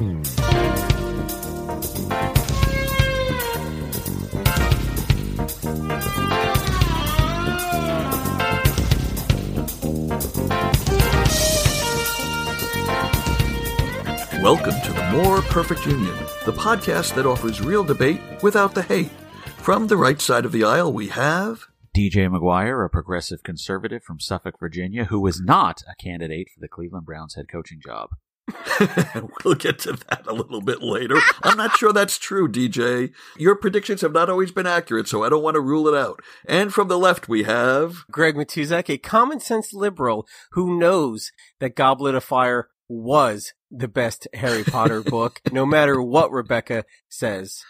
Welcome to the More Perfect Union, the podcast that offers real debate without the hate. From the right side of the aisle, we have DJ McGuire, a progressive conservative from Suffolk, Virginia, who was not a candidate for the Cleveland Browns head coaching job. we'll get to that a little bit later. I'm not sure that's true, DJ. Your predictions have not always been accurate, so I don't want to rule it out. And from the left, we have Greg Matuzak, a common sense liberal who knows that Goblet of Fire was the best Harry Potter book, no matter what Rebecca says.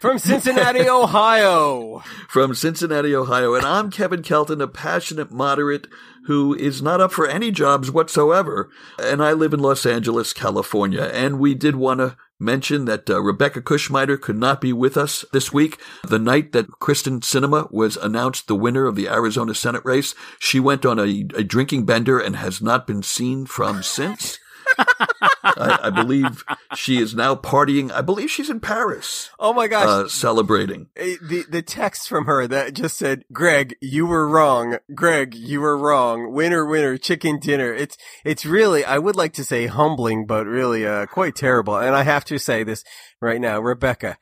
From Cincinnati, Ohio. From Cincinnati, Ohio. And I'm Kevin Kelton, a passionate moderate who is not up for any jobs whatsoever. And I live in Los Angeles, California. And we did want to mention that uh, Rebecca Kushmiter could not be with us this week. The night that Kyrsten Sinema was announced the winner of the Arizona Senate race, she went on a, a drinking bender and has not been seen from since. I, I, believe she is now partying. I believe she's in Paris. Oh my gosh, uh, celebrating. The the text from her that just said, "Greg, you were wrong. Greg, you were wrong. Winner, winner, chicken dinner." It's it's really I would like to say humbling, but really uh, quite terrible. And I have to say this right now, Rebecca.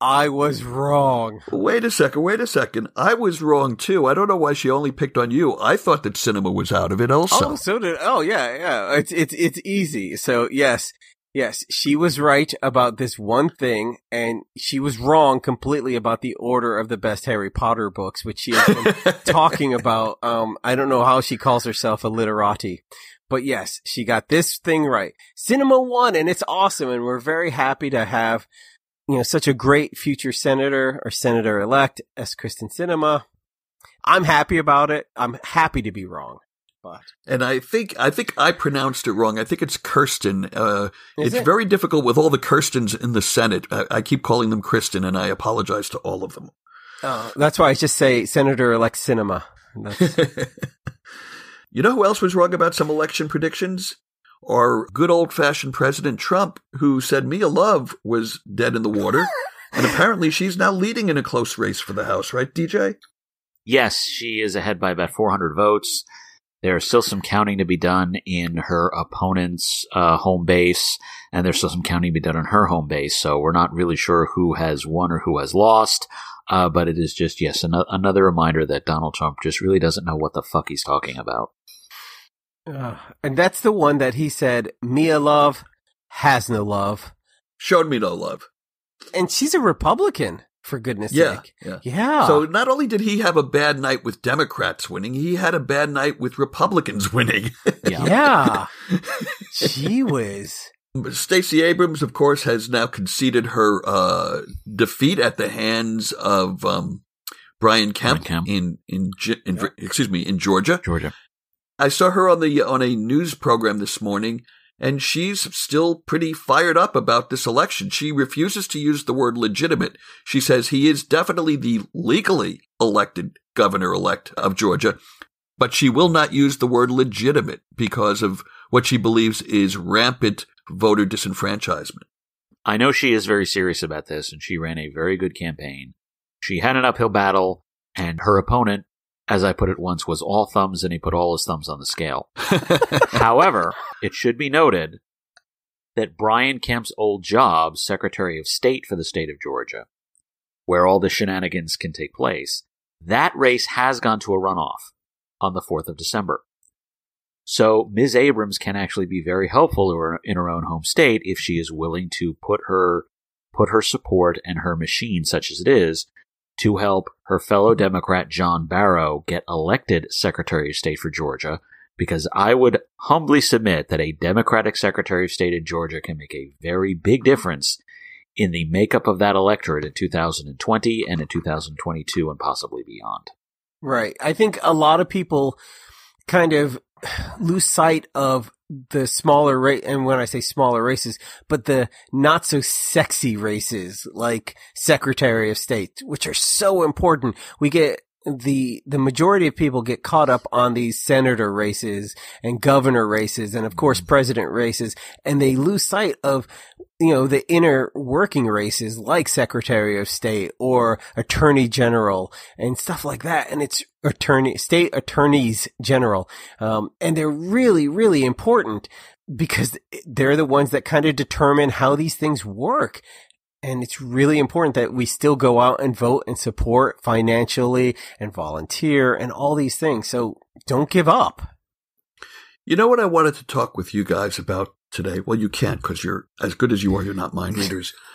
I was wrong. Wait a second, wait a second. I was wrong too. I don't know why she only picked on you. I thought that Sinema was out of it also. Oh, so did Oh, yeah, yeah. It's it's it's easy. So, yes. Yes, she was right about this one thing, and she was wrong completely about the order of the best Harry Potter books, which she has been talking about. Um, I don't know how she calls herself a literati, but yes, she got this thing right. Sinema won, and it's awesome, and we're very happy to have you know, such a great future senator or senator elect as Kyrsten Sinema. I'm happy about it. I'm happy to be wrong. But. And I think I think I pronounced it wrong. I think it's Kirsten. Uh, it's it? very difficult with all the Kirstens in the Senate. I, I, keep calling them Kristen, and I apologize to all of them. Uh, that's why I just say Senator elect Cinema. you know who else was wrong about some election predictions? Or good old fashioned President Trump, who said Mia Love was dead in the water. and apparently she's now leading in a close race for the House, right, DJ? Yes, she is ahead by about 400 votes. There's still some counting to be done in her opponent's uh, home base, and there's still some counting to be done on her home base. So we're not really sure who has won or who has lost. Uh, but it is just, yes, an- another reminder that Donald Trump just really doesn't know what the fuck he's talking about. Uh, and that's the one that he said, Mia Love has no love. Showed me no love. And she's a Republican, for goodness yeah, sake. Yeah. Yeah. So not only did he have a bad night with Democrats winning, he had a bad night with Republicans winning. yeah. yeah. She was. Stacey Abrams, of course, has now conceded her uh, defeat at the hands of um, Brian Kemp, Brian Kemp. in in, in, in excuse me in Georgia. Georgia. I saw her on the on a news program this morning, and she's still pretty fired up about this election. She refuses to use the word legitimate. She says he is definitely the legally elected governor elect of Georgia, but she will not use the word legitimate because of what she believes is rampant voter disenfranchisement. I know she is very serious about this, and she ran a very good campaign. She had an uphill battle, and her opponent as I put it once, was all thumbs and he put all his thumbs on the scale. However, it should be noted that Brian Kemp's old job, Secretary of State for the state of Georgia, where all the shenanigans can take place, that race has gone to a runoff on the 4th of December. So Ms. Abrams can actually be very helpful in her own home state if she is willing to put her put her support and her machine, such as it is, to help her fellow Democrat John Barrow get elected Secretary of State for Georgia because I would humbly submit that a Democratic Secretary of State in Georgia can make a very big difference in the makeup of that electorate in 2020 and in 2022 and possibly beyond. Right. I think a lot of people kind of lose sight of the smaller race, and when I say smaller races, but the not so sexy races like Secretary of State, which are so important. We get the the majority of people get caught up on these senator races and governor races and of course president races and they lose sight of you know the inner working races like secretary of state or attorney general and stuff like that and it's attorney state attorneys general um, and they're really really important because they're the ones that kind of determine how these things work and it's really important that we still go out and vote and support financially and volunteer and all these things. So don't give up. You know what I wanted to talk with you guys about today? Well, you can't because you're as good as you are. You're not mind readers.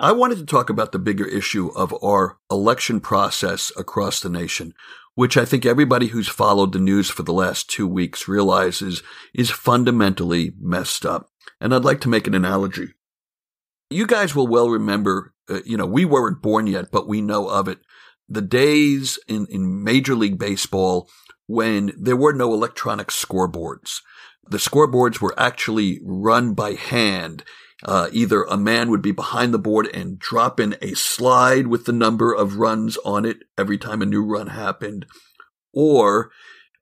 I wanted to talk about the bigger issue of our election process across the nation, which I think everybody who's followed the news for the last two weeks realizes is fundamentally messed up. And I'd like to make an analogy. You guys will well remember, uh, you know, we weren't born yet, but we know of it. The days in, in Major League Baseball when there were no electronic scoreboards. The scoreboards were actually run by hand. Uh, either a man would be behind the board and drop in a slide with the number of runs on it every time a new run happened, or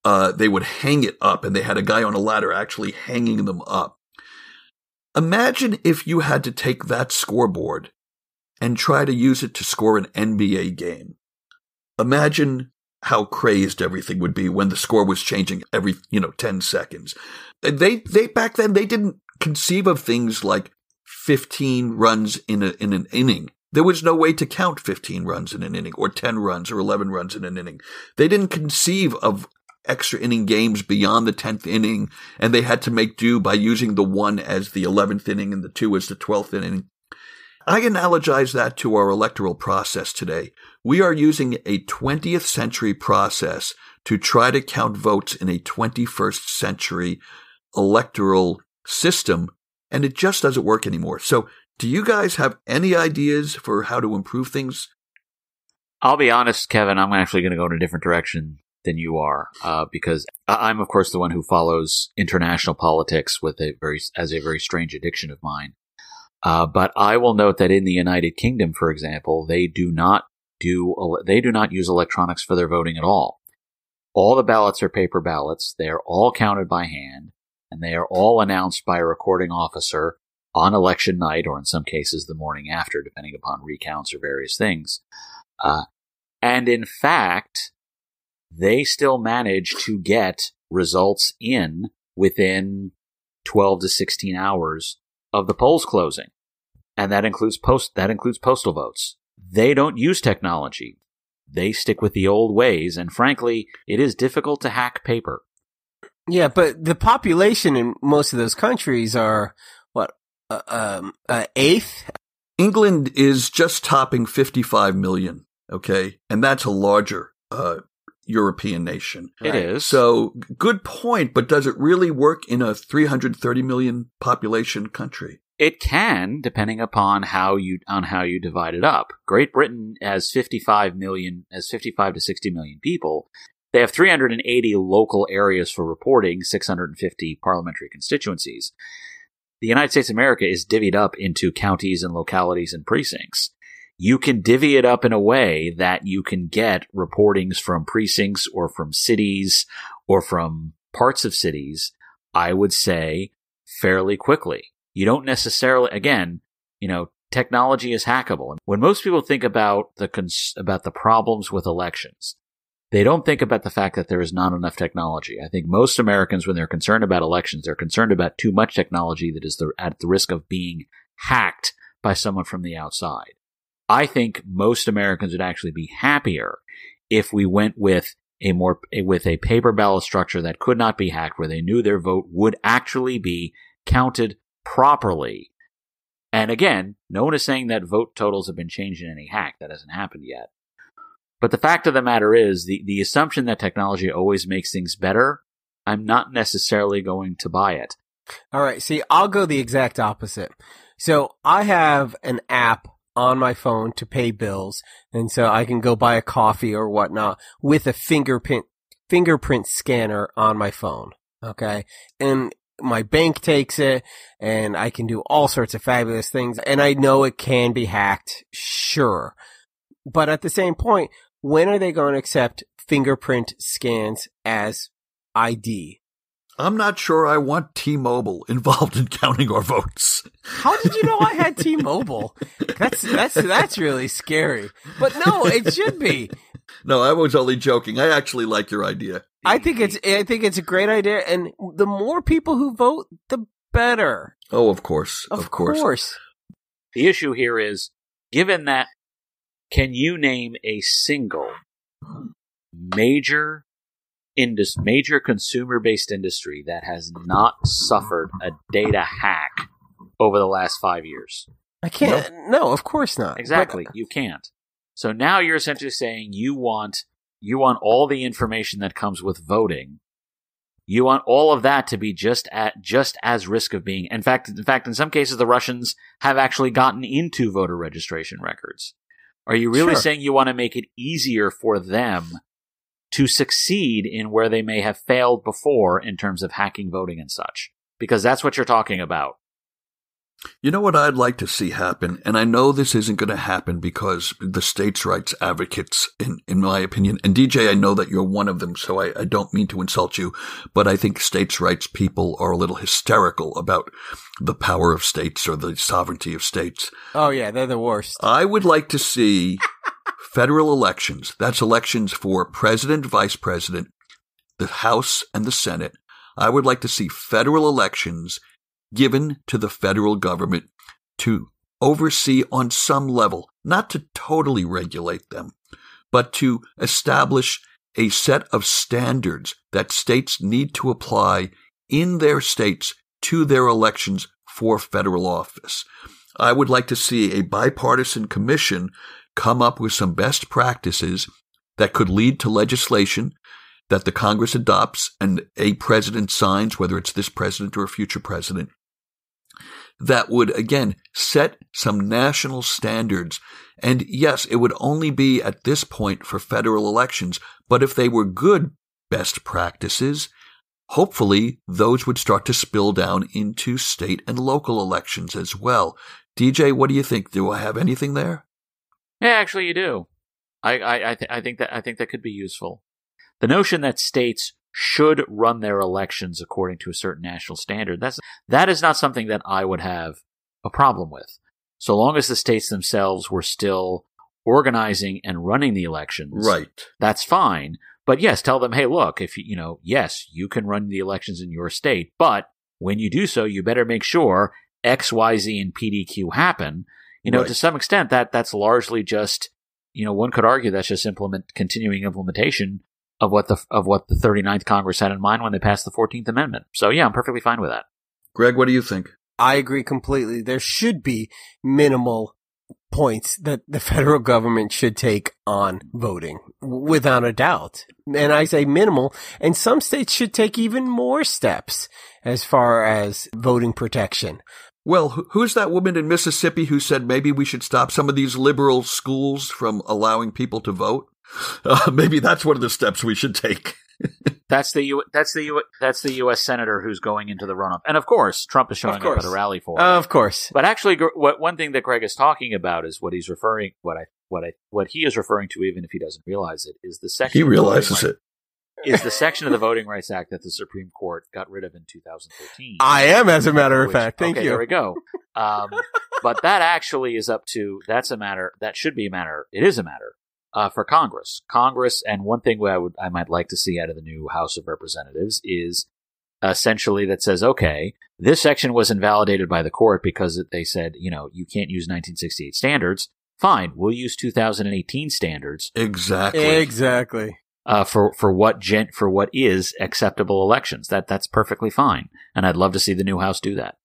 uh, they would hang it up and they had a guy on a ladder actually hanging them up. Imagine if you had to take that scoreboard and try to use it to score an NBA game. Imagine how crazed everything would be when the score was changing every, you know, 10 seconds. They, they, back then, they didn't conceive of things like 15 runs in a, in an inning. There was no way to count 15 runs in an inning or 10 runs or 11 runs in an inning. They didn't conceive of extra inning games beyond the 10th inning, and they had to make do by using the one as the 11th inning and the two as the 12th inning. I analogize that to our electoral process today. We are using a 20th century process to try to count votes in a 21st century electoral system, and it just doesn't work anymore. So, do you guys have any ideas for how to improve things? I'll be honest, Kevin, I'm actually going to go in a different direction than you are, uh, because I'm, of course, the one who follows international politics with a very as a very strange addiction of mine. Uh, but I will note that in the United Kingdom, for example, they do not do they do not use electronics for their voting at all. All the ballots are paper ballots. They are all counted by hand, and they are all announced by a recording officer on election night, or in some cases the morning after, depending upon recounts or various things. Uh, and in fact, they still manage to get results in within 12 to 16 hours of the polls closing. And that includes post, that includes postal votes. They don't use technology. They stick with the old ways. And frankly, it is difficult to hack paper. Yeah, but the population in most of those countries are what, uh, um, uh, eighth? England is just topping 55 million. Okay. And that's a larger, uh, European nation. It right. is. So good point, but does it really work in a 330 million population country? It can, depending upon how you on how you divide it up. Great Britain has 55 million, has 55 to 60 million people. They have 380 local areas for reporting, 650 parliamentary constituencies. The United States of America is divvied up into counties and localities and precincts you can divvy it up in a way that you can get reportings from precincts or from cities or from parts of cities, I would say fairly quickly. You don't necessarily, again, you know, technology is hackable. When most people think about the, cons- about the problems with elections, they don't think about the fact that there is not enough technology. I think most Americans, when they're concerned about elections, they're concerned about too much technology that is the, at the risk of being hacked by someone from the outside. I think most Americans would actually be happier if we went with a more with a paper ballot structure that could not be hacked, where they knew their vote would actually be counted properly. And again, no one is saying that vote totals have been changed in any hack. That hasn't happened yet. But the fact of the matter is, the, the assumption that technology always makes things better, I'm not necessarily going to buy it. All right. See, I'll go the exact opposite. So I have an app on my phone to pay bills. And so I can go buy a coffee or whatnot with a fingerprint, fingerprint scanner on my phone. Okay. And my bank takes it and I can do all sorts of fabulous things. And I know it can be hacked. Sure. But at the same point, when are they going to accept fingerprint scans as ID? I'm not sure I want T-Mobile involved in counting our votes. How did you know I had T-Mobile? That's that's that's really scary. But no, it should be. No, I was only joking. I actually like your idea. I think it's I think it's a great idea, and the more people who vote, the better. Oh, of course, Of, of, course. course. The issue here is, given that, can you name a single major indus- major consumer-based industry that has not suffered a data hack over the last five years? I can't. No, of course not. Exactly. You can't. So now you're essentially saying you want you want all the information that comes with voting. You want all of that to be just at just as risk of being. In fact, in fact, in some cases, the Russians have actually gotten into voter registration records. Are you really Sure. saying you want to make it easier for them to succeed in where they may have failed before in terms of hacking voting and such? Because that's what you're talking about. You know what I'd like to see happen, and I know this isn't going to happen because the states' rights advocates, in, in my opinion, and DJ, I know that you're one of them, so I, I don't mean to insult you, but I think states' rights people are a little hysterical about the power of states or the sovereignty of states. Oh yeah, they're the worst. I would like to see federal elections. That's elections for president, vice president, the House, and the Senate. I would like to see federal elections given to the federal government to oversee on some level, not to totally regulate them, but to establish a set of standards that states need to apply in their states to their elections for federal office. I would like to see a bipartisan commission come up with some best practices that could lead to legislation that the Congress adopts and a president signs, whether it's this president or a future president, that would again set some national standards. And yes, it would only be at this point for federal elections, but if they were good best practices, hopefully those would start to spill down into state and local elections as well. DJ, what do you think? Do I have anything there? Yeah, actually, you do. I I I, th- I think that I think that could be useful. The notion that states should run their elections according to a certain national standard that's that is not something that I would have a problem with, so long as the states themselves were still organizing and running the elections. Right. That's fine. But yes, tell them, hey, look, if you, you know, yes, you can run the elections in your state, but when you do so, you better make sure X, Y, Z, and PDQ happen. You know, Right. to some extent, that that's largely just, you know, one could argue that's just implement continuing implementation of what the of what the 39th Congress had in mind when they passed the 14th Amendment. So yeah, I'm perfectly fine with that. Greg, what do you think? I agree completely. There should be minimal points that the federal government should take on voting, without a doubt. And I say minimal, and some states should take even more steps as far as voting protection. Well, who's that woman in Mississippi who said maybe we should stop some of these liberal schools from allowing people to vote? Uh, maybe that's one of the steps we should take. That's the U- that's the U- that's the U.S. senator who's going into the runoff, and of course, Trump is showing up at a rally for it. Of course. But actually, what one thing that Greg is talking about is what he's referring what I what I what he is referring to, even if he doesn't realize it, is the section He of the Voting realizes it. is the section of the Voting Rights Act that the Supreme Court got rid of in 2013. I am, as a matter of fact. Thank okay, you. There we go. Um, but that actually is up to that's a matter that should be a matter. It is a matter uh, for Congress. Congress, and one thing I would I might like to see out of the new House of Representatives is essentially that says, okay, this section was invalidated by the court because they said, you know, you can't use 1968 standards. Fine, we'll use 2018 standards Exactly. Exactly. uh, for for what gen- for what is acceptable elections. That that's perfectly fine, and I'd love to see the new House do that.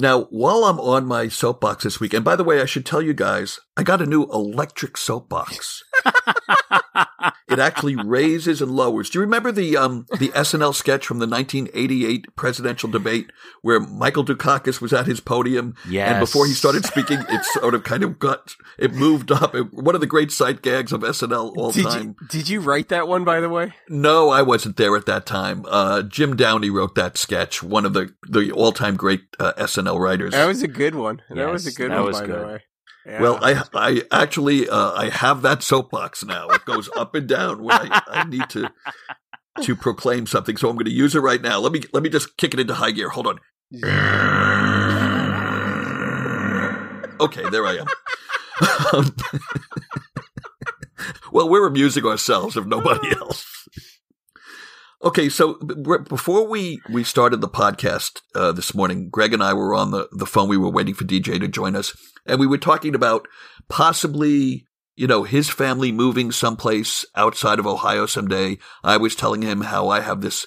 Now, while I'm on my soapbox this week, and by the way, I should tell you guys, I got a new electric soapbox. it actually raises and lowers. Do you remember the um the SNL sketch from the 1988 presidential debate where Michael Dukakis was at his podium Yes. and before he started speaking, it sort of kind of got it moved up. It, one of the great sight gags of SNL all Did time. you, did you write that one, by the way? No, I wasn't there at that time. Uh, Jim Downey wrote that sketch, one of the the all time great uh, SNL writers. That was a good one. That was a good that one, was by good. the way. Yeah. Well, I I actually uh, I have that soapbox now. It goes up and down when I, I need to to proclaim something. So I'm going to use it right now. Let me let me just kick it into high gear. Hold on. Okay, there I am. Um, well, we're amusing ourselves if nobody else. Okay, so b- before we, we started the podcast uh, this morning, Greg and I were on the, the phone. We were waiting for DJ to join us, and we were talking about possibly, you know, his family moving someplace outside of Ohio someday. I was telling him how I have this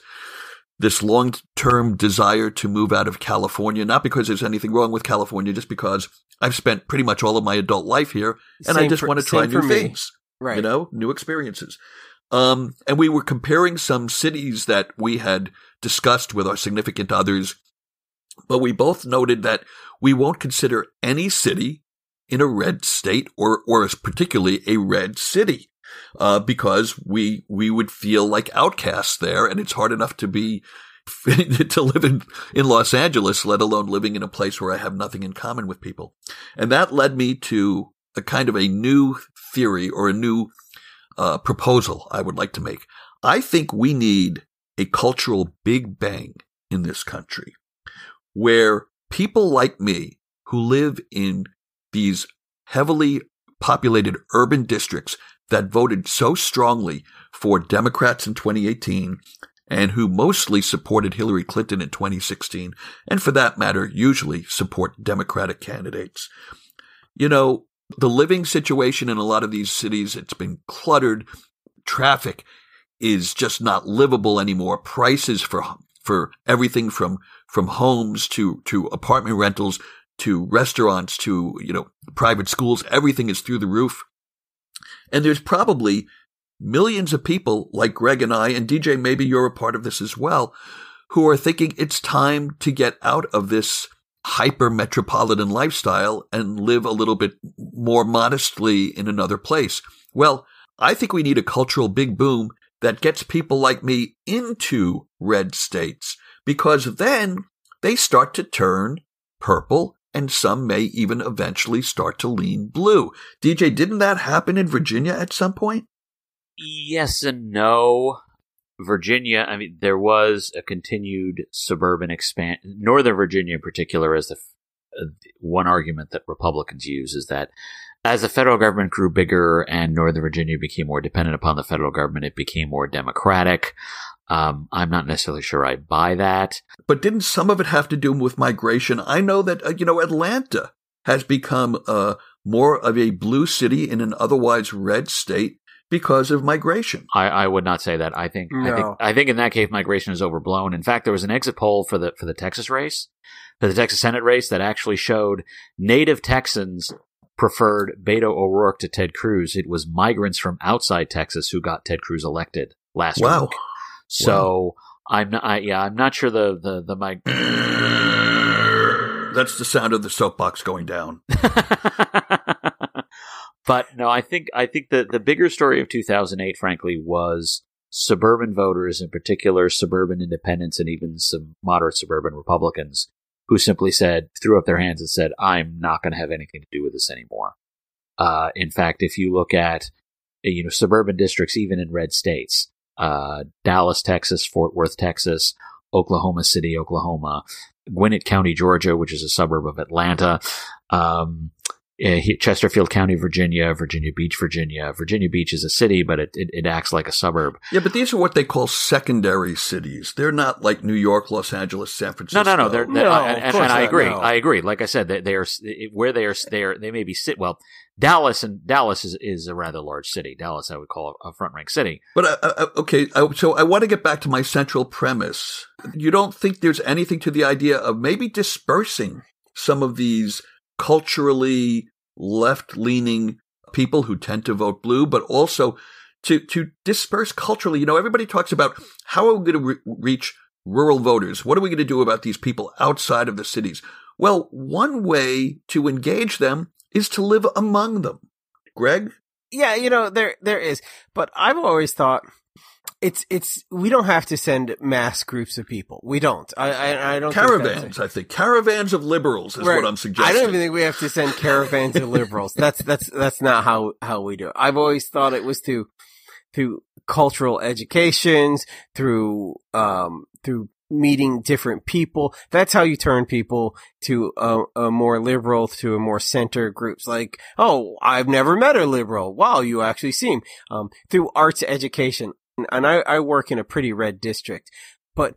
this long term desire to move out of California, not because there's anything wrong with California, just because I've spent pretty much all of my adult life here, and I just for- want to try new things right. you know, new experiences. Um, and we were comparing some cities that we had discussed with our significant others, but we both noted that we won't consider any city in a red state or, or particularly a red city, uh, because we, we would feel like outcasts there and it's hard enough to be, to live in, in Los Angeles, let alone living in a place where I have nothing in common with people. And that led me to a kind of a new theory or a new uh, proposal I would like to make. I think we need a cultural big bang in this country where people like me who live in these heavily populated urban districts that voted so strongly for Democrats in 2018 and who mostly supported Hillary Clinton in 2016, and for that matter, usually support Democratic candidates. You know, the living situation in a lot of these cities, it's been cluttered. Traffic is just not livable anymore. Prices for, for everything from, from homes to, to apartment rentals to restaurants to, you know, private schools, everything is through the roof. And there's probably millions of people like Greg and I, and DJ, maybe you're a part of this as well, who are thinking it's time to get out of this hyper metropolitan lifestyle and live a little bit more modestly in another place. Well, I think we need a cultural big boom that gets people like me into red states because then they start to turn purple and some may even eventually start to lean blue. DJ, didn't that happen in Virginia at some point? Yes and no. Virginia, I mean, there was a continued suburban expand. Northern Virginia, in particular, as the uh, one argument that Republicans use is that as the federal government grew bigger and Northern Virginia became more dependent upon the federal government, it became more democratic. Um, I'm not necessarily sure I buy that. But didn't some of it have to do with migration? I know that, uh, you know, Atlanta has become uh, more of a blue city in an otherwise red state because of migration. I, I would not say that. I think I think I think in that case migration is overblown. In fact, there was an exit poll for the for the Texas race, for the Texas Senate race that actually showed native Texans preferred Beto O'Rourke to Ted Cruz. It was migrants from outside Texas who got Ted Cruz elected last Wow. week. So I'm not. I, yeah, I'm not sure the the the mig- That's the sound of the soapbox going down. but no, I think I think the the bigger story of 2008, frankly, was suburban voters, in particular suburban independents, and even some moderate suburban Republicans, who simply said, threw up their hands and said, "I'm not going to have anything to do with this anymore." Uh, in fact, if you look at you know suburban districts, even in red states, uh, Dallas, Texas, Fort Worth, Texas, Oklahoma City, Oklahoma, Gwinnett County, Georgia, which is a suburb of Atlanta, um, Chesterfield County, Virginia, Virginia Beach, Virginia. Virginia Beach is a city, but it, it, it acts like a suburb. Yeah, but these are what they call secondary cities. They're not like New York, Los Angeles, San Francisco. no, no. They're, they're, No, and, and, and I agree. no. I agree. Like I said, they, they are where they are. They are. They may be sit. Well, Dallas and Dallas is, is a rather large city. Dallas, I would call a front rank city. But uh, uh, okay, uh, so I want to get back to my central premise. You don't think there's anything to the idea of maybe dispersing some of these culturally left-leaning people who tend to vote blue, but also to, to disperse culturally. You know, everybody talks about how are we going to re- reach rural voters? What are we going to do about these people outside of the cities? Well, one way to engage them is to live among them. Greg? Yeah, you know, there, there is, but I've always thought it's, it's, we don't have to send mass groups of people. We don't. I, I, I don't caravans. I think caravans of liberals is right. what I'm suggesting. I don't even think we have to send caravans of liberals. That's, that's, that's not how, how we do it. I've always thought it was to, through cultural educations, through, um, through meeting different people. That's how you turn people to a, a, more liberal, to a more center groups. Like, oh, I've never met a liberal. Wow, you actually seem. Um, through arts education, and I, I work in a pretty red district, but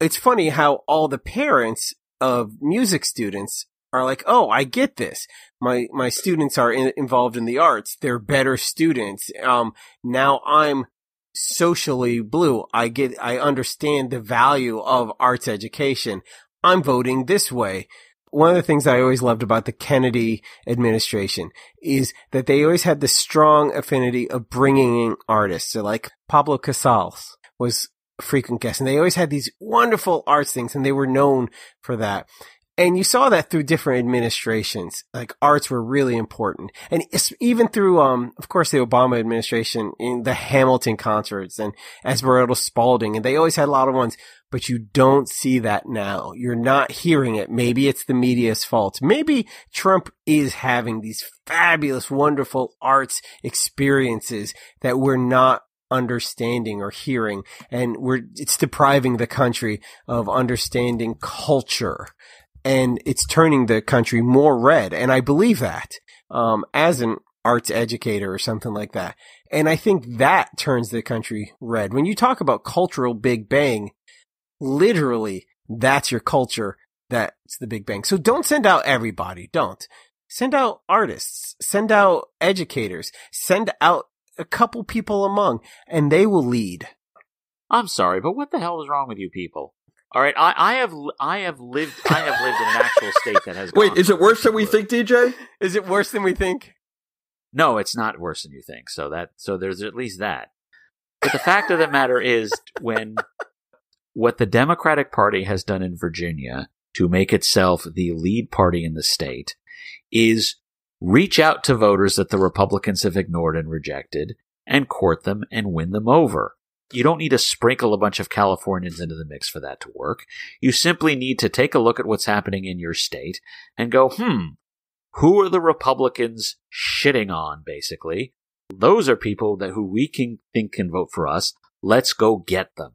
it's funny how all the parents of music students are like, oh, I get this. My my students are in, involved in the arts. They're better students. Um, now I'm socially blue. I get, I understand the value of arts education. I'm voting this way. One of the things I always loved about the Kennedy administration is that they always had the strong affinity of bringing in artists. So like Pablo Casals was a frequent guest and they always had these wonderful arts things and they were known for that. And you saw that through different administrations. Like arts were really important. And even through, um, of course, the Obama administration in the Hamilton concerts and Esmeralda Spalding. And they always had a lot of ones, but you don't see that now. You're not hearing it. Maybe it's the media's fault. Maybe Trump is having these fabulous, wonderful arts experiences that we're not understanding or hearing and we're it's depriving the country of understanding culture and it's turning the country more red. And I believe that, um, as an arts educator or something like that. And I think that turns the country red. When you talk about cultural big bang, literally that's your culture. That's the big bang. So don't send out everybody. Don't send out artists, send out educators, send out a couple people among and they will lead. I'm sorry, but what the hell is wrong with you people? All right, I, I have I have lived I have lived in an actual state that has. Wait, is it worse than we think, DJ? Is it worse than we think? No, it's not worse than you think. So that so there's at least that. But the fact of the matter is, when what the Democratic Party has done in Virginia to make itself the lead party in the state is reach out to voters that the Republicans have ignored and rejected and court them and win them over. You don't need to sprinkle a bunch of Californians into the mix for that to work. You simply need to take a look at what's happening in your state and go, hmm, who are the Republicans shitting on, basically? Those are people that who we can think can vote for us. Let's go get them.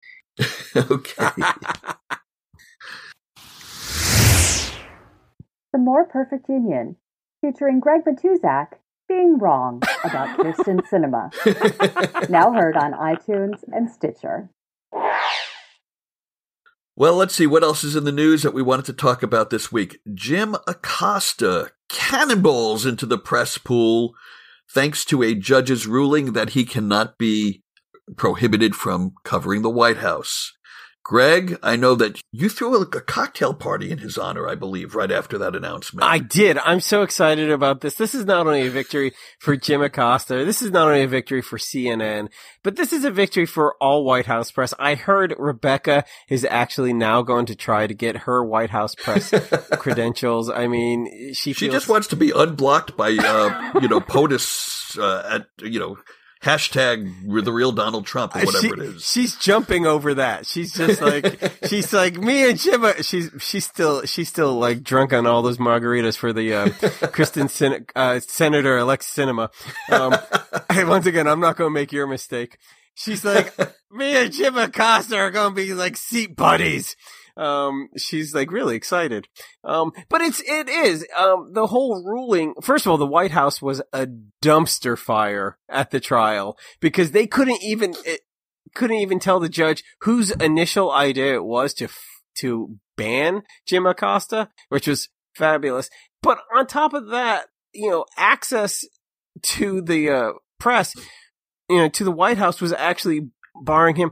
okay. the More Perfect Union, featuring Greg Matuzak being wrong about Kyrsten Sinema. now heard on iTunes and Stitcher. Well, let's see what else is in the news that we wanted to talk about this week. Jim Acosta cannonballs into the press pool thanks to a judge's ruling that he cannot be prohibited from covering the White House. Greg, I know that you threw a, a, cocktail party in his honor, I believe, right after that announcement. I did. I'm so excited about this. This is not only a victory for Jim Acosta. This is not only a victory for CNN, but this is a victory for all White House press. I heard Rebecca is actually now going to try to get her White House press credentials. I mean, she she feels- just wants to be unblocked by, uh, you know, POTUS, uh, at, you know, hashtag the real Donald Trump or whatever she, it is. She's jumping over that. She's just like she's like me and Jimma. She's she's still she's still like drunk on all those margaritas for the uh, Kristen Sen- uh, Senator Alex Sinema. Um, hey, once again, I'm not going to make your mistake. She's like me and Jim Acosta are going to be like seat buddies. Um, she's like really excited. Um, but it's, it is, um, the whole ruling. First of all, the White House was a dumpster fire at the trial because they couldn't even, it, couldn't even tell the judge whose initial idea it was to, to ban Jim Acosta, which was fabulous. But on top of that, you know, access to the, uh, press, you know, to the White House was actually barring him.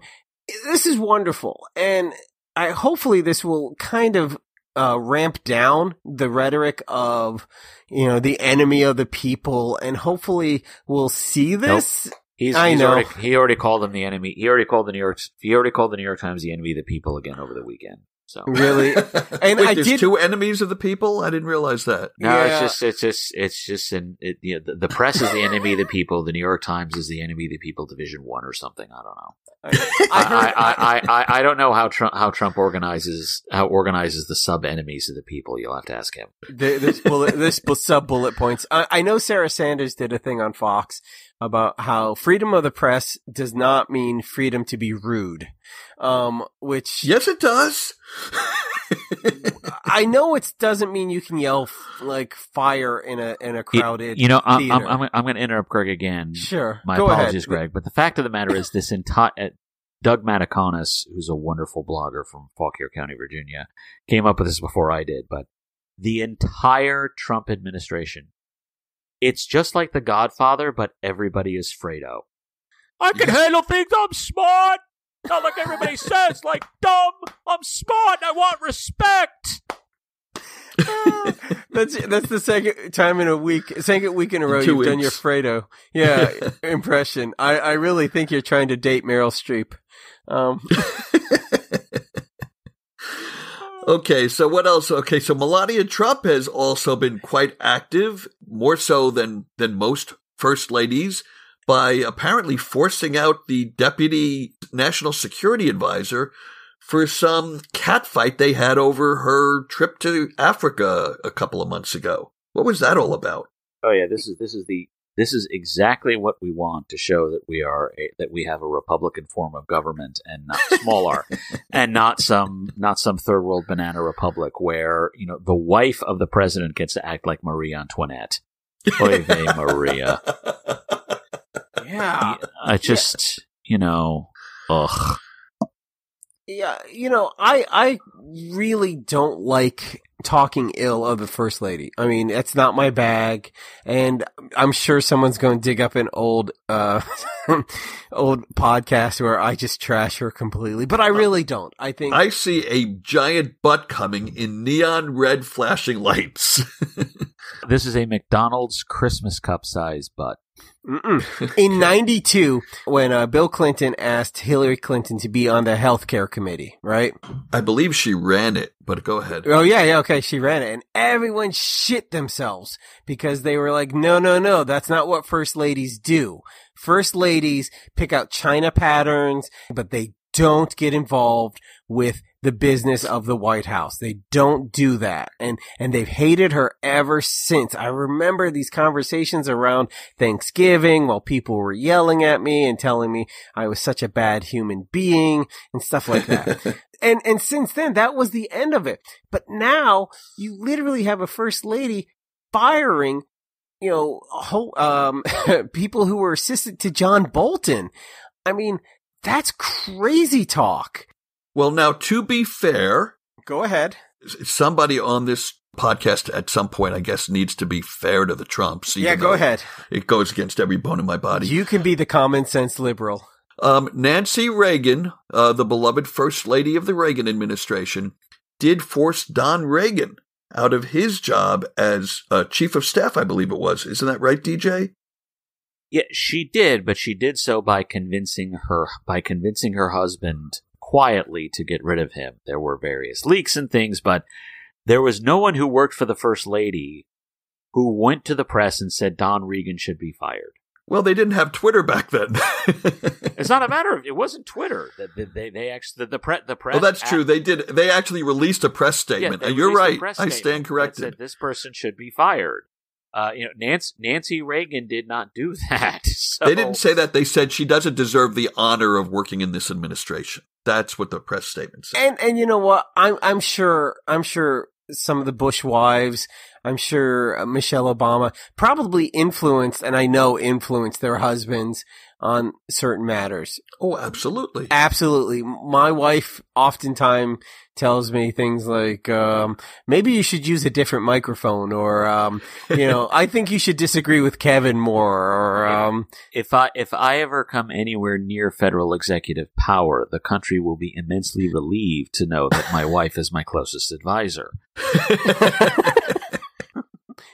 This is wonderful. And I hopefully this will kind of uh, ramp down the rhetoric of you know the enemy of the people, and hopefully we'll see this. Nope. He's, I he's know. Already, he already called them the enemy. He already called the New York. He already called the New York Times the enemy of the people again over the weekend. So Really, and Wait, I there's did. two enemies of the people? I didn't realize that. no, Yeah. it's just it's just it's just in it, you know, the, the press is the enemy of the people. The New York Times is the enemy of the people. Division one or something. I don't know. I I, I, I, I, I don't know how Trump how Trump organizes how organizes the sub enemies of the people. You'll have to ask him. There- There's bullet, this sub bullet points. I, I know Sarah Sanders did a thing on Fox about how freedom of the press does not mean freedom to be rude. Um, which Yes, it does. I know it doesn't mean you can yell f- like fire in a in a crowded. You know, I'm I'm. I'm, I'm going to interrupt Greg again. sure. My Go apologies, ahead. Greg. But the fact of the matter is, this entire uh, Doug Mataconis, who's a wonderful blogger from Fauquier County, Virginia, came up with this before I did. But the entire Trump administration, it's just like The Godfather, but everybody is Fredo. I can handle things. I'm smart. Not like everybody says, like dumb. I'm smart. I want respect. That's that's the second time in a week, second week in a row two you've done your weeks. Fredo, yeah, impression. I I really think you're trying to date Meryl Streep. Um, Okay, so what else? Okay, so Melania Trump has also been quite active, more so than than most first ladies, by apparently forcing out the deputy national security advisor for some catfight they had over her trip to Africa a couple of months ago. What was that all about? Oh yeah, this is this is the this is exactly what we want to show that we are a, that we have a republican form of government and not smaller and not some not some third world banana republic where you know the wife of the president gets to act like Marie Antoinette. Oy vey, Maria. yeah, I just you know, ugh. yeah. You know, I I really don't like talking ill of the first lady. I mean, it's not my bag, and I'm sure someone's going to dig up an old uh old podcast where I just trash her completely. But I really don't. I think I see a giant butt coming in neon red flashing lights. This is a McDonald's Christmas cup size butt. Mm-mm. In 92, when uh, Bill Clinton asked Hillary Clinton to be on the healthcare committee, right? I believe she ran it, but go ahead. Oh, yeah, yeah, okay, she ran it. And everyone shit themselves because they were like, no, no, no, that's not what first ladies do. First ladies pick out China patterns, but they don't get involved with the business of the White House. They don't do that. And, and they've hated her ever since. I remember these conversations around Thanksgiving while people were yelling at me and telling me I was such a bad human being and stuff like that. and, and since then, that was the end of it. But now you literally have a first lady firing you know, whole, um, people who were assistant to John Bolton. I mean, that's crazy talk. Well, now to be fair, Go ahead. somebody on this podcast at some point, I guess, needs to be fair to the Trumps. Yeah, go ahead. It goes against every bone in my body. You can be the common sense liberal. Um, Nancy Reagan, uh, the beloved first lady of the Reagan administration, did force Don Regan out of his job as uh, chief of staff, I believe it was. Isn't that right, DJ? Yeah, she did, but she did so by convincing her by convincing her husband quietly to get rid of him. There were various leaks and things, but there was no one who worked for the first lady who went to the press and said Don Regan should be fired. Well, they didn't have Twitter back then. it's not a matter of it wasn't Twitter. They they, they actually the, the press the press. Well, that's true. They did. They actually released a press statement. Yeah, You're right. I stand corrected. Said this person should be fired. Uh, you know, Nancy, Nancy Reagan did not do that. So. They didn't say that. They said she doesn't deserve the honor of working in this administration. That's what the press statement said. And and you know what? I'm I'm sure I'm sure some of the Bush wives, I'm sure uh, Michelle Obama probably influenced, and I know influenced their husbands on certain matters. Oh, absolutely. Absolutely. My wife oftentimes tells me things like, um, maybe you should use a different microphone or, um, you know, I think you should disagree with Kevin more or, um, if I, if I ever come anywhere near federal executive power, the country will be immensely relieved to know that my wife is my closest advisor.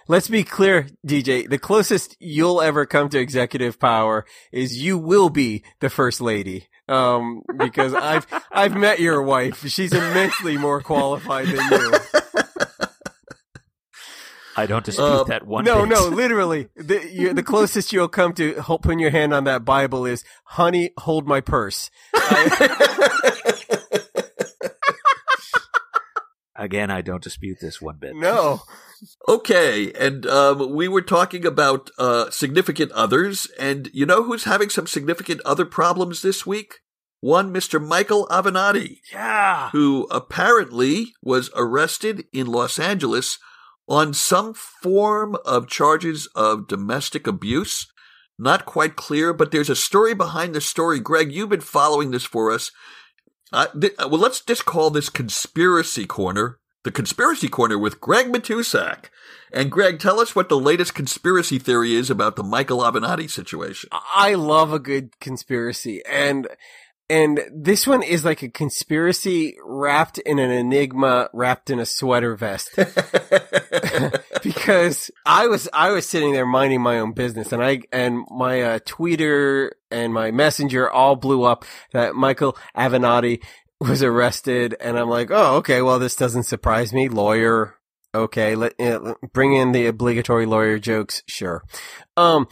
Let's be clear, DJ. The closest you'll ever come to executive power is you will be the first lady. Um, because I've, I've met your wife. She's immensely more qualified than you. I don't dispute uh, that one. No, bit. no, literally, the the closest you'll come to putting your hand on that Bible is, "Honey, hold my purse." Again, I don't dispute this one bit. No. Okay, and um, we were talking about uh, significant others, and you know who's having some significant other problems this week? One Mr. Michael Avenatti. Yeah. Who apparently was arrested in Los Angeles on some form of charges of domestic abuse. Not quite clear, but there's a story behind the story. Greg, you've been following this for us. Uh, th- uh, well, let's just call this Conspiracy Corner. The Conspiracy Corner with Greg Matusak. And Greg, tell us what the latest conspiracy theory is about the Michael Avenatti situation. I love a good conspiracy. And and this one is like a conspiracy wrapped in an enigma wrapped in a sweater vest. because I was, I was sitting there minding my own business and I, and my uh, tweeter and my messenger all blew up that Michael Avenatti was arrested. And I'm like, oh, okay. Well, this doesn't surprise me. Lawyer. Okay. Let, uh, bring in the obligatory lawyer jokes. Sure. Um,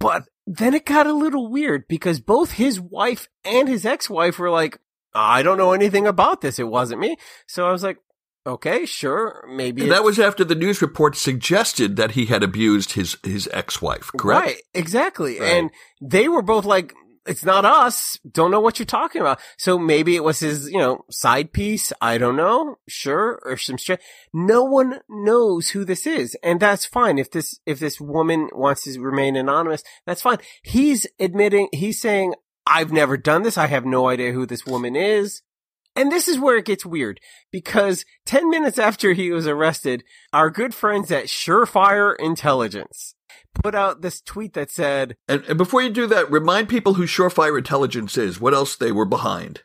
but then it got a little weird because both his wife and his ex-wife were like, I don't know anything about this. It wasn't me. So I was like, okay, sure, maybe. that was after the news report suggested that he had abused his, his ex-wife, correct? Right, exactly. Right. And they were both like, it's not us. Don't know what you're talking about. So maybe it was his, you know, side piece. I don't know. Sure. Or some straight. No one knows who this is. And that's fine. If this, if this woman wants to remain anonymous, that's fine. He's admitting, he's saying, I've never done this. I have no idea who this woman is. And this is where it gets weird because 10 minutes after he was arrested, our good friends at Surefire Intelligence put out this tweet that said, and, and before you do that, remind people who Surefire Intelligence is. What else they were behind?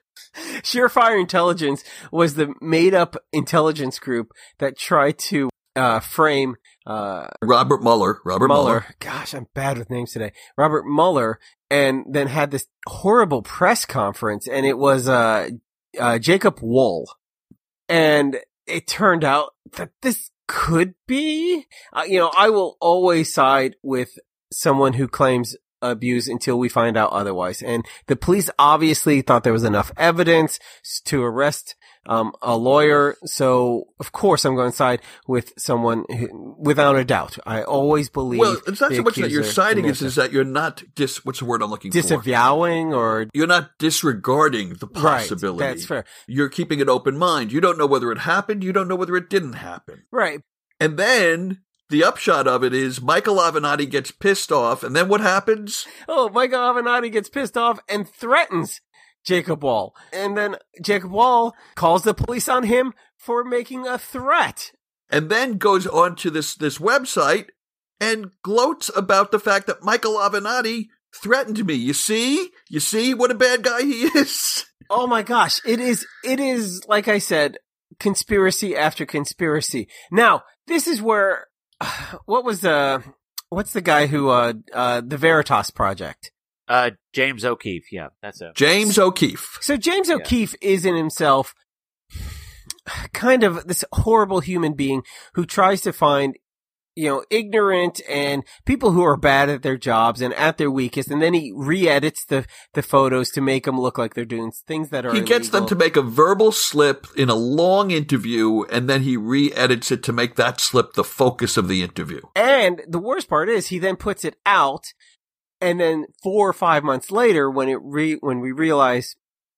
Surefire Intelligence was the made up intelligence group that tried to uh, frame uh, Robert Mueller. Robert Mueller. Mueller. Gosh, I'm bad with names today. Robert Mueller, and then had this horrible press conference, and it was uh, uh, Jacob Wohl, and it turned out that this could be. Uh, you know, I will always side with someone who claims abuse until we find out otherwise. And the police obviously thought there was enough evidence to arrest um, a lawyer. So of course I'm going to side with someone who, without a doubt. I always believe. Well, it's not so much that you're siding; it's is that you're not dis. What's the word I'm looking disavowing for? Disavowing, or you're not disregarding the possibility. Right, that's fair. You're keeping an open mind. You don't know whether it happened. You don't know whether it didn't happen. Right. And then the upshot of it is Michael Avenatti gets pissed off, and then what happens? Oh, Michael Avenatti gets pissed off and threatens Jacob Wohl. And then Jacob Wohl calls the police on him for making a threat. And then goes on to this, this website and gloats about the fact that Michael Avenatti threatened me. You see? You see what a bad guy he is? Oh my gosh. It is, it is, like I said, conspiracy after conspiracy. Now, this is where, what was the, what's the guy who, uh, uh, the Veritas Project? Uh, James O'Keefe. Yeah, that's a James O'Keefe. So James O'Keefe is in himself kind of this horrible human being who tries to find you know, ignorant and people who are bad at their jobs and at their weakest. And then he re-edits the, the photos to make them look like they're doing things that are He gets them to make a verbal slip in a long interview and then he re-edits it to make that slip the focus of the interview. And the worst part is he then puts it out and then four or five months later when it re, when we realize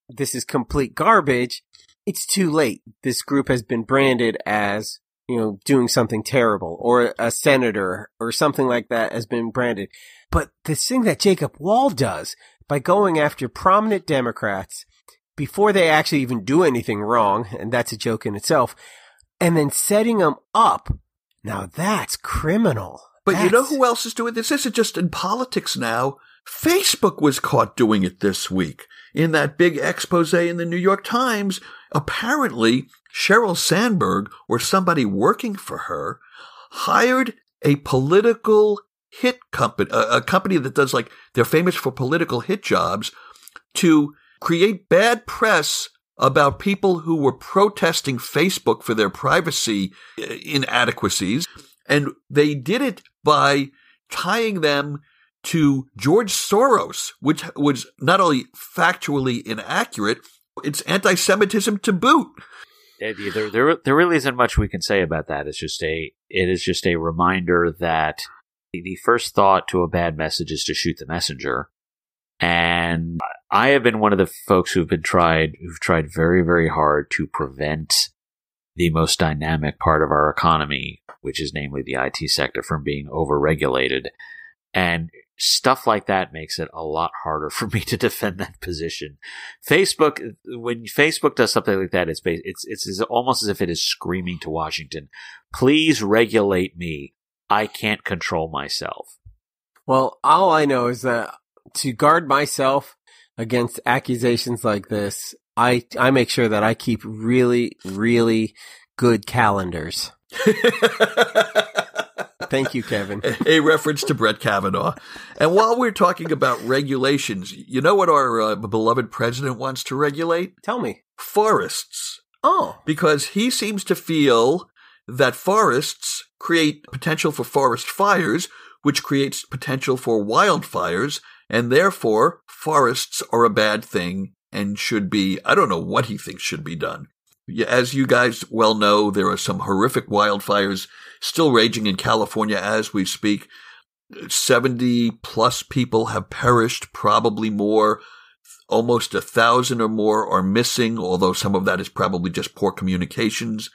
this is complete garbage, it's too late. This group has been branded as you know, doing something terrible or a senator or something like that has been branded. But the thing that Jacob Wohl does by going after prominent Democrats before they actually even do anything wrong, and that's a joke in itself, and then setting them up. Now that's criminal. But that's... you know who else is doing this? This is just in politics now. Facebook was caught doing it this week in that big expose in the New York Times. Apparently, Sheryl Sandberg or somebody working for her hired a political hit company, a, a, company that does like, they're famous for political hit jobs to create bad press about people who were protesting Facebook for their privacy uh, inadequacies. And they did it by tying them to George Soros, which was not only factually inaccurate, it's anti-Semitism to boot there, there, there really isn't much we can say about that. It's just a, it is just a reminder that the first thought to a bad message is to shoot the messenger. And I have been one of the folks who've been tried, who've tried very, very hard to prevent the most dynamic part of our economy, which is namely the IT sector, from being overregulated. And stuff like that makes it a lot harder for me to defend that position. Facebook, when Facebook does something like that, it's it's it's almost as if it is screaming to Washington, "Please regulate me. I can't control myself." Well, all I know is that to guard myself against accusations like this, I I make sure that I keep really really good calendars. Thank you, Kevin. A reference to Brett Kavanaugh. And while we're talking about regulations, you know what our uh, beloved president wants to regulate? Tell me. Forests. Oh. Because he seems to feel that forests create potential for forest fires, which creates potential for wildfires, and therefore forests are a bad thing and should be, I don't know what he thinks should be done. As you guys well know, there are some horrific wildfires still raging in California as we speak. 70 plus people have perished, probably more. Almost a thousand or more are missing, although some of that is probably just poor communications.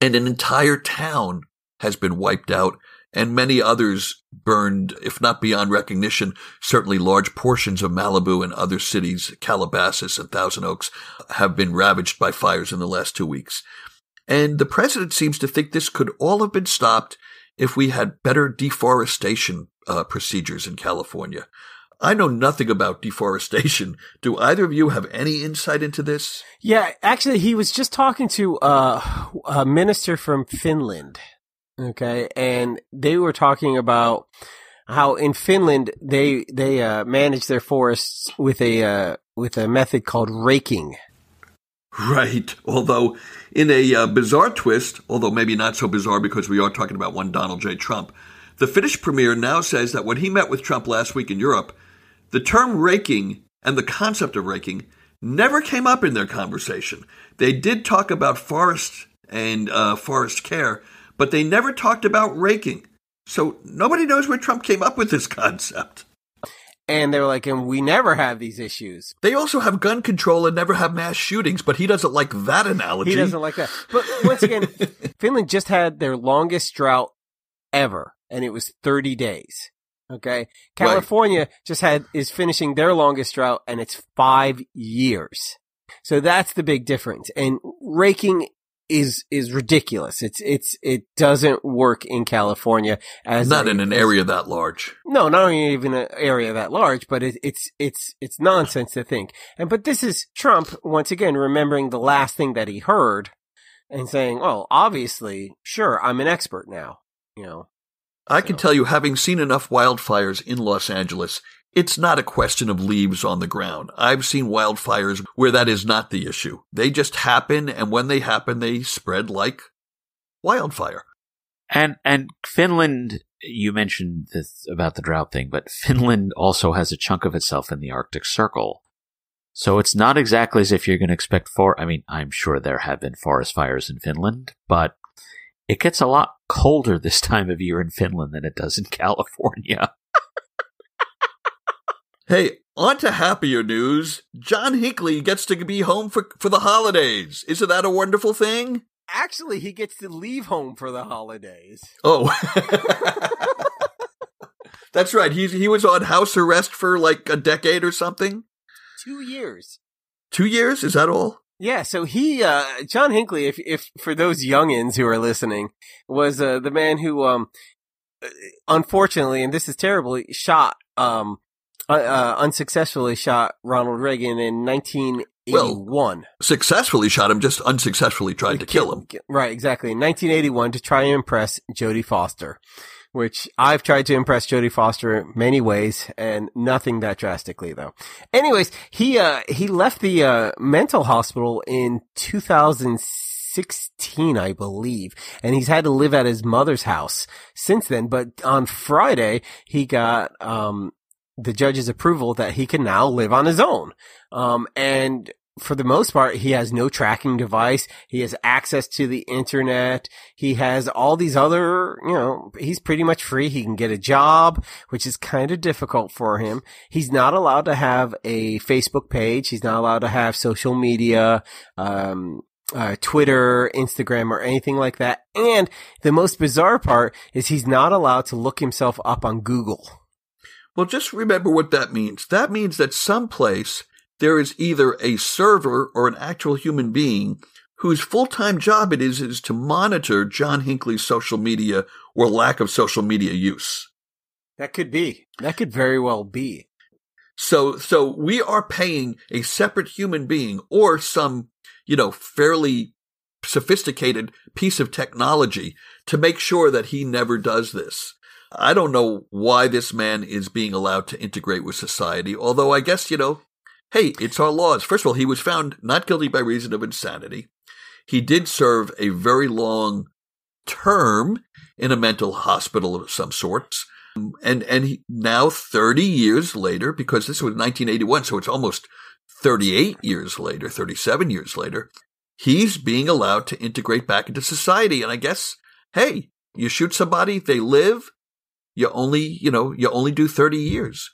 And an entire town has been wiped out and many others burned, if not beyond recognition, certainly large portions of Malibu and other cities, Calabasas and Thousand Oaks, have been ravaged by fires in the last two weeks. And the president seems to think this could all have been stopped if we had better deforestation uh, procedures in California. I know nothing about deforestation. Do either of you have any insight into this? Yeah, actually, he was just talking to uh, a minister from Finland. Okay, and they were talking about how in Finland they they uh, manage their forests with a uh, with a method called raking. Right. Although, in a uh, bizarre twist, although maybe not so bizarre because we are talking about one Donald J. Trump, the Finnish premier now says that when he met with Trump last week in Europe, the term raking and the concept of raking never came up in their conversation. They did talk about forest and uh, forest care, but they never talked about raking. So nobody knows where Trump came up with this concept. And they were like, and we never have these issues. They also have gun control and never have mass shootings, but he doesn't like that analogy. He doesn't like that. But once again, Finland just had their longest drought ever, and it was 30 days. Okay. California right. just had, is finishing their longest drought, and it's five years. So that's the big difference. And raking is is ridiculous. It's it's it doesn't work in California as Not a- in an as- area that large. No, not even an area that large, but it, it's it's it's nonsense to think. And but this is Trump once again remembering the last thing that he heard and saying, "Well, obviously, sure, I'm an expert now." You know, I can tell you, having seen enough wildfires in Los Angeles, it's not a question of leaves on the ground. I've seen wildfires where that is not the issue. They just happen, and when they happen, they spread like wildfire. And and Finland, you mentioned this about the drought thing, but Finland also has a chunk of itself in the Arctic Circle. So it's not exactly as if you're going to expect for. I mean, I'm sure there have been forest fires in Finland, but it gets a lot colder this time of year in Finland than it does in California. Hey, on to happier news. John Hinckley gets to be home for, for the holidays. Isn't that a wonderful thing? actually, he gets to leave home for the holidays. Oh. That's right. He's, he was on house arrest for like a decade or something. Two years. Two years? Is that all? Yeah, so he, uh, John Hinckley, if, if, for those youngins who are listening, was, uh, the man who, um, uh, unfortunately, and this is terrible, shot, um, uh, uh, unsuccessfully shot Ronald Reagan in 1981. Successfully shot him, just unsuccessfully tried to kill him. Right, exactly. In 1981 to try and impress Jodie Foster, which I've tried to impress Jodie Foster many ways and nothing that drastically though. Anyways, he, uh, he left the, uh, mental hospital in 2016, I believe, and he's had to live at his mother's house since then. But on Friday, he got, um, the judge's approval that he can now live on his own. Um, and for the most part, he has no tracking device. He has access to the internet. He has all these other, you know, he's pretty much free. He can get a job, which is kind of difficult for him. He's not allowed to have a Facebook page. He's not allowed to have social media, um, uh, Twitter, Instagram, or anything like that. And the most bizarre part is he's not allowed to look himself up on Google. Well, just remember what that means. That means that someplace there is either a server or an actual human being whose full-time job it is is to monitor John Hinckley's social media or lack of social media use. That could be. That could very well be. So, so we are paying a separate human being or some, you know, fairly sophisticated piece of technology to make sure that he never does this. I don't know why this man is being allowed to integrate with society, although I guess, you know, hey, it's our laws. First of all, he was found not guilty by reason of insanity. He did serve a very long term in a mental hospital of some sorts. And, and he, now 30 years later, because this was 1981, so it's almost 38 years later, 37 years later, he's being allowed to integrate back into society. And I guess, hey, you shoot somebody, they live, you only, you know, you only do 30 years.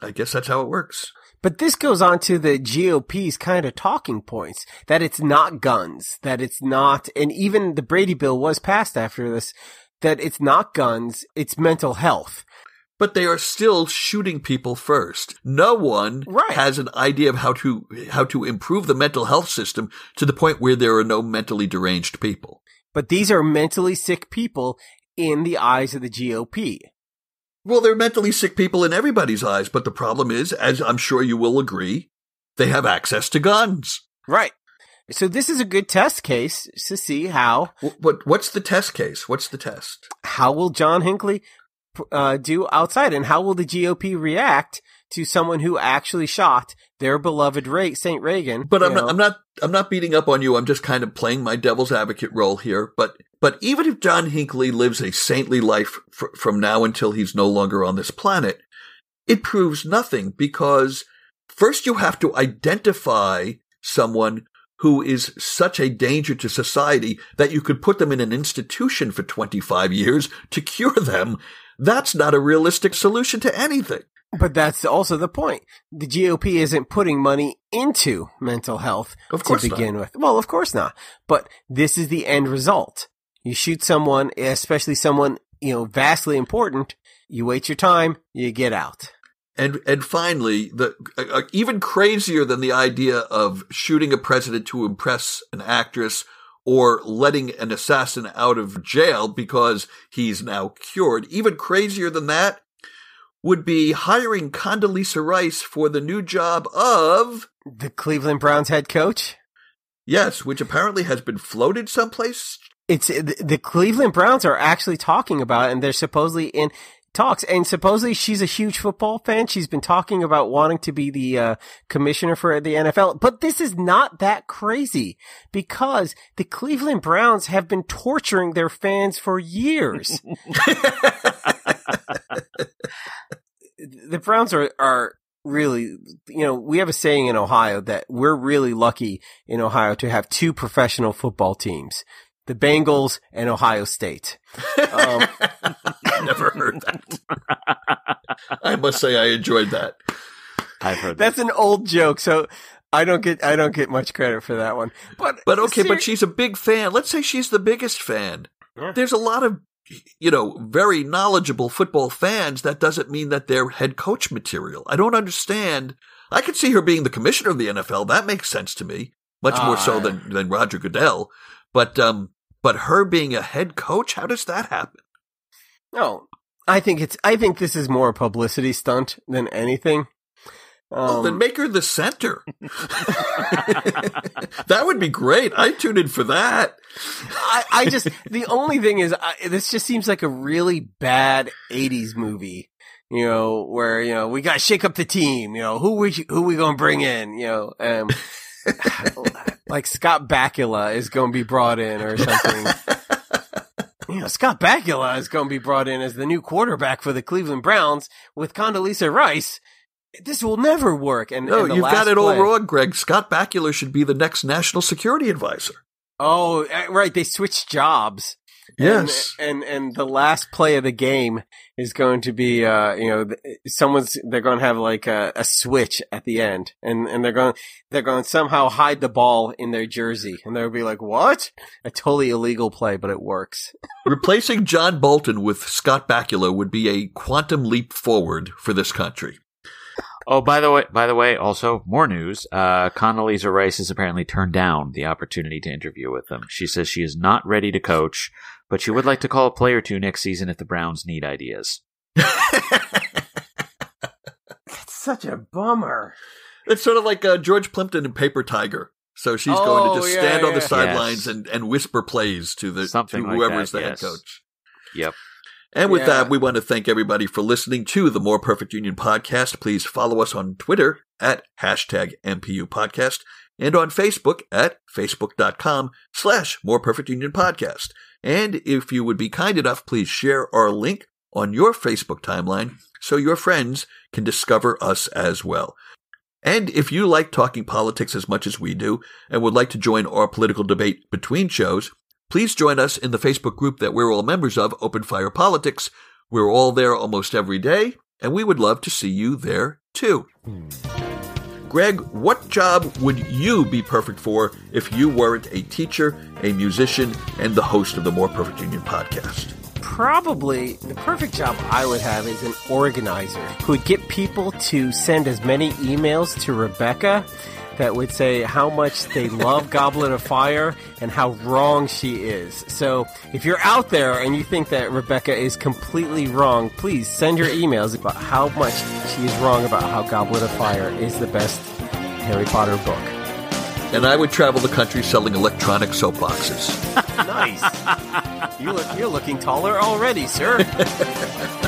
I guess that's how it works. But this goes on to the GOP's kind of talking points that it's not guns, that it's not, and even the Brady bill was passed after this, that it's not guns, it's mental health. But they are still shooting people first. No one Right. has an idea of how to how to improve the mental health system to the point where there are no mentally deranged people. But these are mentally sick people in the eyes of the GOP. Well, they're mentally sick people in everybody's eyes, but the problem is, as I'm sure you will agree, they have access to guns. Right. So this is a good test case to see how Wh- What what's the test case? What's the test? how will John Hinckley uh, do outside, and how will the GOP react to someone who actually shot their beloved Ray- Saint Reagan? But I'm not. I'm not I'm not beating up on you. I'm just kind of playing my devil's advocate role here. But but even if John Hinckley lives a saintly life fr- from now until he's no longer on this planet, it proves nothing because first you have to identify someone who is such a danger to society that you could put them in an institution for 25 years to cure them. That's not a realistic solution to anything. But that's also the point. The GOP isn't putting money into mental health Of to course not. begin with. Well, of course not. But this is the end result. You shoot someone, especially someone, you know, vastly important. You wait your time, you get out. And and finally, the uh, uh, even crazier than the idea of shooting a president to impress an actress or letting an assassin out of jail because he's now cured. Even crazier than that would be hiring Condoleezza Rice for the new job of The Cleveland Browns head coach? yes, which apparently has been floated someplace. It's the Cleveland Browns are actually talking about it and they're supposedly in talks and supposedly she's a huge football fan. She's been talking about wanting to be the uh, commissioner for the NFL. But this is not that crazy because the Cleveland Browns have been torturing their fans for years. the Browns are are really you know we have a saying in Ohio that we're really lucky in Ohio to have two professional football teams the Bengals and Ohio State. Um, Never heard that. I must say I enjoyed that. I've heard that's an old joke, so I don't get I don't get much credit for that one. But But okay, ser- but she's a big fan. Let's say she's the biggest fan. Yeah. There's a lot of, you know, very knowledgeable football fans. That doesn't mean that they're head coach material. I don't understand. I could see her being the commissioner of the NFL. That makes sense to me, much more so Ah. than, than Roger Goodell. But, um, but her being a head coach, how does that happen? no, I think it's I think this is more a publicity stunt than anything. Um, then make her the center. that would be great. I'd tune in for that. I, I just the only thing is I, this just seems like a really bad '80s movie. You know, where you know we got to shake up the team. You know, who we who we gonna bring in? You know, um, like Scott Bakula is going to be brought in or something. You know, Scott Bakula is going to be brought in as the new quarterback for the Cleveland Browns with Condoleezza Rice. This will never work. And No, and you've got it all play- wrong, Greg. Scott Bakula should be the next national security advisor. Oh, uh, right. They switched jobs. Yes. And, and and the last play of the game is going to be, uh, you know, someone's they're going to have like a, a switch at the end, and and they're going they're going to somehow hide the ball in their jersey, and they'll be like, "What? A totally illegal play, but it works." Replacing John Bolton with Scott Bakula would be a quantum leap forward for this country. Oh, by the way, by the way, also more news. Uh, Condoleezza Rice has apparently turned down the opportunity to interview with them. She says she is not ready to coach, but she would like to call a play or two next season if the Browns need ideas. That's such a bummer. It's sort of like uh, George Plimpton in Paper Tiger. So she's going Oh, to just yeah, stand on the yeah. sidelines Yes. and, and whisper plays to the Something to like whoever's that, the yes. head coach. Yep. And with Yeah. that, we want to thank everybody for listening to the More Perfect Union podcast. Please follow us on Twitter at hashtag MPU podcast and on Facebook at facebook.com slash More Perfect Union podcast. And if you would be kind enough, please share our link on your Facebook timeline so your friends can discover us as well. And if you like talking politics as much as we do and would like to join our political debate between shows, please join us in the Facebook group that we're all members of, Open Fire Politics. We're all there almost every day, and we would love to see you there too. Greg, what job would you be perfect for if you weren't a teacher, a musician, and the host of the More Perfect Union podcast? Probably the perfect job I would have is an organizer who would get people to send as many emails to Rebecca that would say how much they love Goblet of Fire and how wrong she is. So if you're out there and you think that Rebecca is completely wrong, please send your emails about how much she is wrong about how Goblet of Fire is the best Harry Potter book. And I would travel the country selling electronic soapboxes. Nice. you look, you're looking taller already, sir.